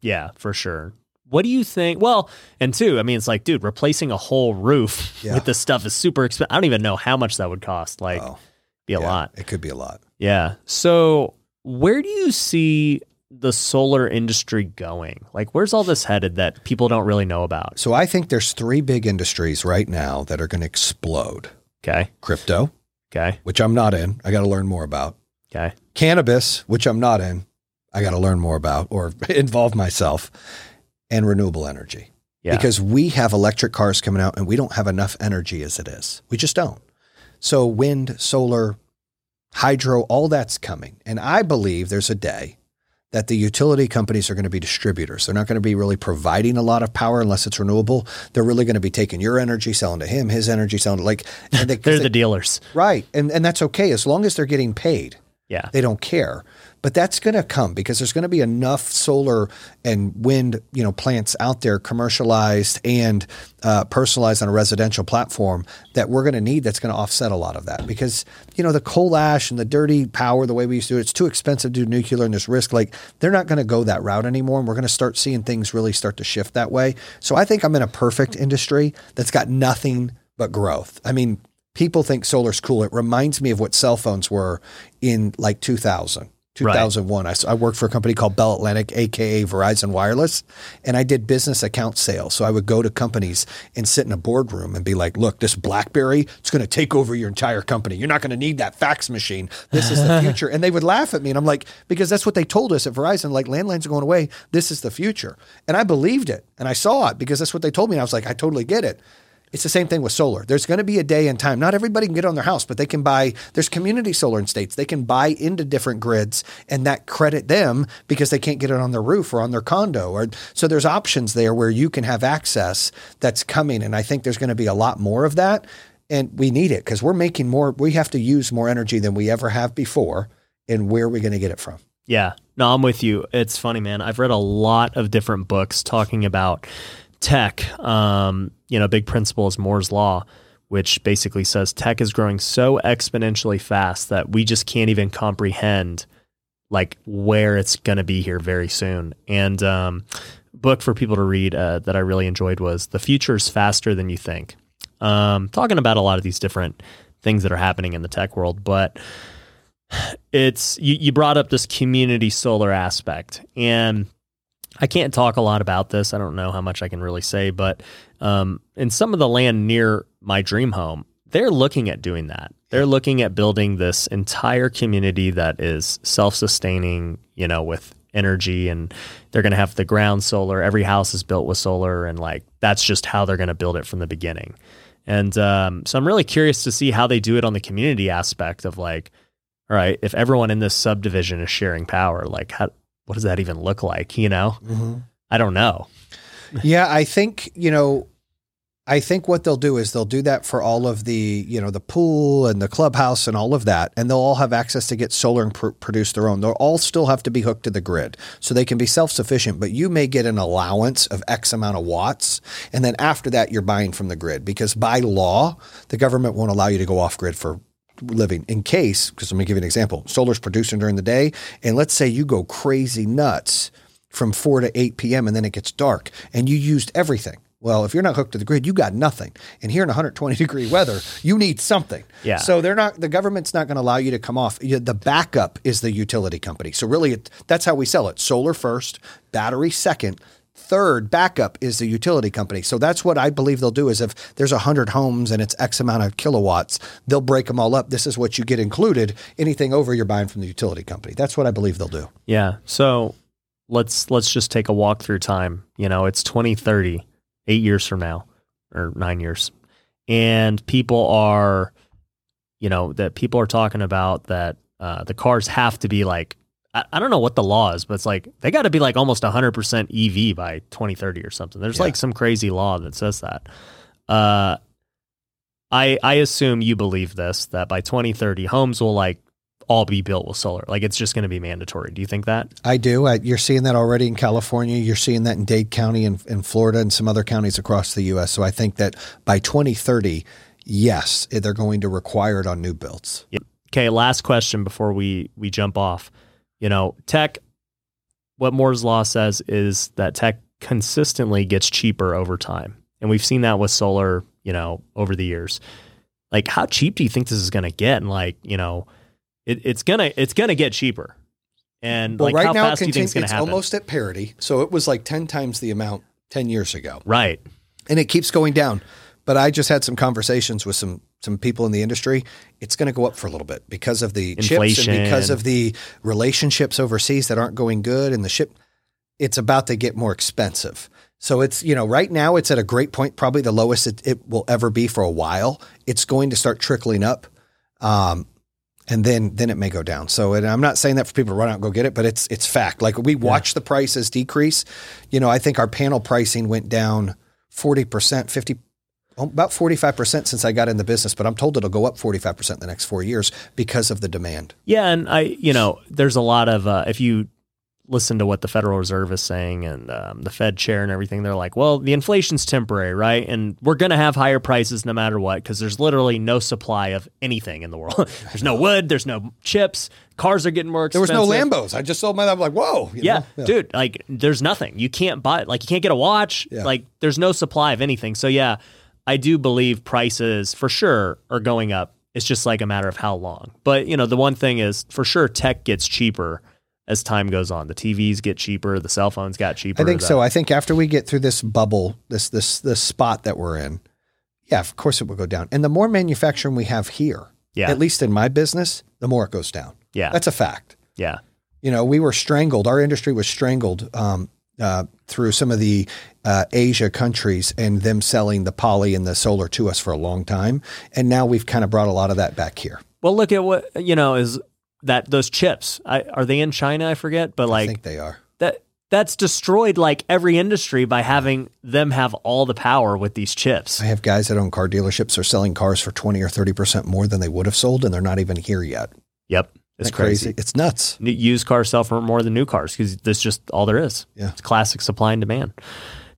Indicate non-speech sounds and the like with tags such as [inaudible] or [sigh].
Yeah, for sure. What do you think? Well, and two, I mean, it's like, dude, replacing a whole roof [laughs] Yeah. with this stuff is super expensive. I don't even know how much that would cost. Like, Oh, be a yeah, lot. It could be a lot. Yeah. So, where do you see the solar industry going? Like, where's all this headed that people don't really know about? So I think there's three big industries right now that are going to explode. Okay. Crypto, Okay. which I'm not in. I got to learn more about. Okay. Cannabis, which I'm not in. I got to learn more about or [laughs] involve myself. And renewable energy. Yeah. Because we have electric cars coming out and we don't have enough energy as it is. We just don't. So wind, solar, hydro, all that's coming. And I believe there's a day that the utility companies are going to be distributors. They're not going to be really providing a lot of power unless it's renewable. They're really going to be taking your energy, selling to him, his energy, selling to like and they, [laughs] They're the dealers. right. And and that's okay as long as they're getting paid. Yeah. They don't care. But that's going to come because there's going to be enough solar and wind, you know, plants out there commercialized and uh, personalized on a residential platform that we're going to need. That's going to offset a lot of that because you know the coal ash and the dirty power, the way we used to do it, it's too expensive to do nuclear and there's risk. Like they're not going to go that route anymore, and we're going to start seeing things really start to shift that way. So I think I'm in a perfect industry that's got nothing but growth. I mean, people think solar's cool. It reminds me of what cell phones were in like 2000. 2001. I, s- I worked for a company called Bell Atlantic, aka Verizon Wireless, and I did business account sales. So I would go to companies and sit in a boardroom and be like, "Look, this BlackBerry, it's going to take over your entire company. You're not going to need that fax machine. This is the [laughs] future." and they would laugh at me, and I'm like, "Because that's what they told us at Verizon. Like landlines are going away. This is the future." And I believed it, and I saw it because that's what they told me. And I was like, "I totally get it." It's the same thing with solar. There's going to be a day and time. Not everybody can get on their house, but they can buy. There's community solar in states. They can buy into different grids, and that credit them because they can't get it on their roof or on their condo. Or so there's options there where you can have access that's coming, and I think there's going to be a lot more of that. And we need it because we're making more. We have to use more energy than we ever have before. And where are we going to get it from? Yeah. No, I'm with you. It's funny, man. I've read a lot of different books talking about tech. Um, you know, big principle is Moore's Law, which basically says tech is growing so exponentially fast that we just can't even comprehend like where it's going to be here very soon. And um, book for people to read uh, that I really enjoyed was "The Future is Faster Than You Think." Um, talking about a lot of these different things that are happening in the tech world, but it's you, you brought up this community solar aspect and i can't talk a lot about this. I don't know how much i can really say but um, in some of the land near my dream home they're looking at doing that. They're looking at building this entire community that is self-sustaining you know with energy and they're going to have the ground solar. Every house is built with solar and like that's just how they're going to build it from the beginning. And um, so i'm really curious to see how they do it on the community aspect of like all right, if everyone in this subdivision is sharing power, like how what does that even look like? You know, mm-hmm. I don't know. yeah, I think, you know, I think what they'll do is they'll do that for all of the, you know, the pool and the clubhouse and all of that. And they'll all have access to get solar and pr- produce their own. They'll all still have to be hooked to the grid so they can be self sufficient, but you may get an allowance of X amount of watts. And then after that, you're buying from the grid because by law, the government won't allow you to go off grid for living in case, because let me give you an example solar's producing during the day. And let's say you go crazy nuts from 4 to 8 p.m. and then it gets dark and you used everything. Well, if you're not hooked to the grid, you got nothing. And here in 120 [laughs] degree weather, you need something. Yeah. So they're not. The government's not going to allow you to come off. The backup is the utility company. So really, it, that's how we sell it: solar first, battery second. Third backup is the utility company. So that's what I believe they'll do. Is if there's hundred homes and it's X amount of kilowatts, they'll break them all up. This is what you get included. Anything over, you're buying from the utility company. That's what I believe they'll do. Yeah. So let's let's just take a walk through time. You know, it's 2030, eight years from now, or nine years, and people are, you know, that people are talking about that uh, the cars have to be like. I, I don't know what the law is, but it's like they got to be like almost 100% EV by 2030 or something. There's Yeah. like some crazy law that says that. Uh, I I assume you believe this that by 2030 homes will like all be built with solar. Like it's just going to be mandatory. Do you think that? I do. I, you're seeing that already in California. You're seeing that in Dade County and in Florida and some other counties across the U.S. So I think that by 2030, yes, they're going to require it on new builds. Okay, last question before we we jump off. You know, tech what Moore's law says is that tech consistently gets cheaper over time. And we've seen that with solar, you know, over the years. Like how cheap do you think this is going to get? And like, you know, it, it's going to it's to get cheaper. And Well, like right how now fast do you think it's happen? almost at parity. So it was like 10 times the amount 10 years ago. right. and it keeps going down. But I just had some conversations with some some people in the industry. It's going to go up for a little bit because of the chips Inflation. and because of the relationships overseas that aren't going good, and the ship. It's about to get more expensive. So it's you know right now it's at a great point, probably the lowest it, it will ever be for a while. It's going to start trickling up. Um, and then then it may go down. So and I'm not saying that for people to run out and go get it, but it's it's fact. Like we watch the prices decrease. You know, I think our panel pricing went down 40%, 50 oh, about 45% since I got in the business, but I'm told it'll go up 45% in the next 4 years because of the demand. Yeah, and I, you know, there's a lot of uh, if you listen to what the Federal Reserve is saying and um, the Fed chair and everything, they're like, well, the inflation's temporary, right? And we're going to have higher prices no matter what because there's literally no supply of anything in the world. [laughs] there's no wood, there's no chips, cars are getting more expensive. There was no Lambos. I just sold mine. I'm like, whoa. you Yeah, know? dude, like there's nothing. You can't buy like you can't get a watch. Yeah. Like there's no supply of anything. So yeah, I do believe prices for sure are going up. It's just like a matter of how long. But you know, the one thing is for sure tech gets cheaper as time goes on. The TVs get cheaper, the cell phones got cheaper. I think the- so. I think after we get through this bubble, this this this spot that we're in, yeah, of course it will go down. And the more manufacturing we have here, Yeah. at least in my business, the more it goes down. Yeah. That's a fact. Yeah. You know, we were strangled. Our industry was strangled um, uh, through some of the uh, Asia countries and them selling the poly and the solar to us for a long time. And now we've kind of brought a lot of that back here. Well, look at what you know is that those chips. I, are they in China? I forget, but like, I think they are. that that's destroyed like every industry by having them have all the power with these chips. I have guys that own car dealerships are selling cars for 20 or 30% more than they would have sold, and they're not even here yet. Yep. It's Isn't crazy. It's nuts. Used cars sell for more than new cars because that's just all there is. Yeah. It's classic supply and demand.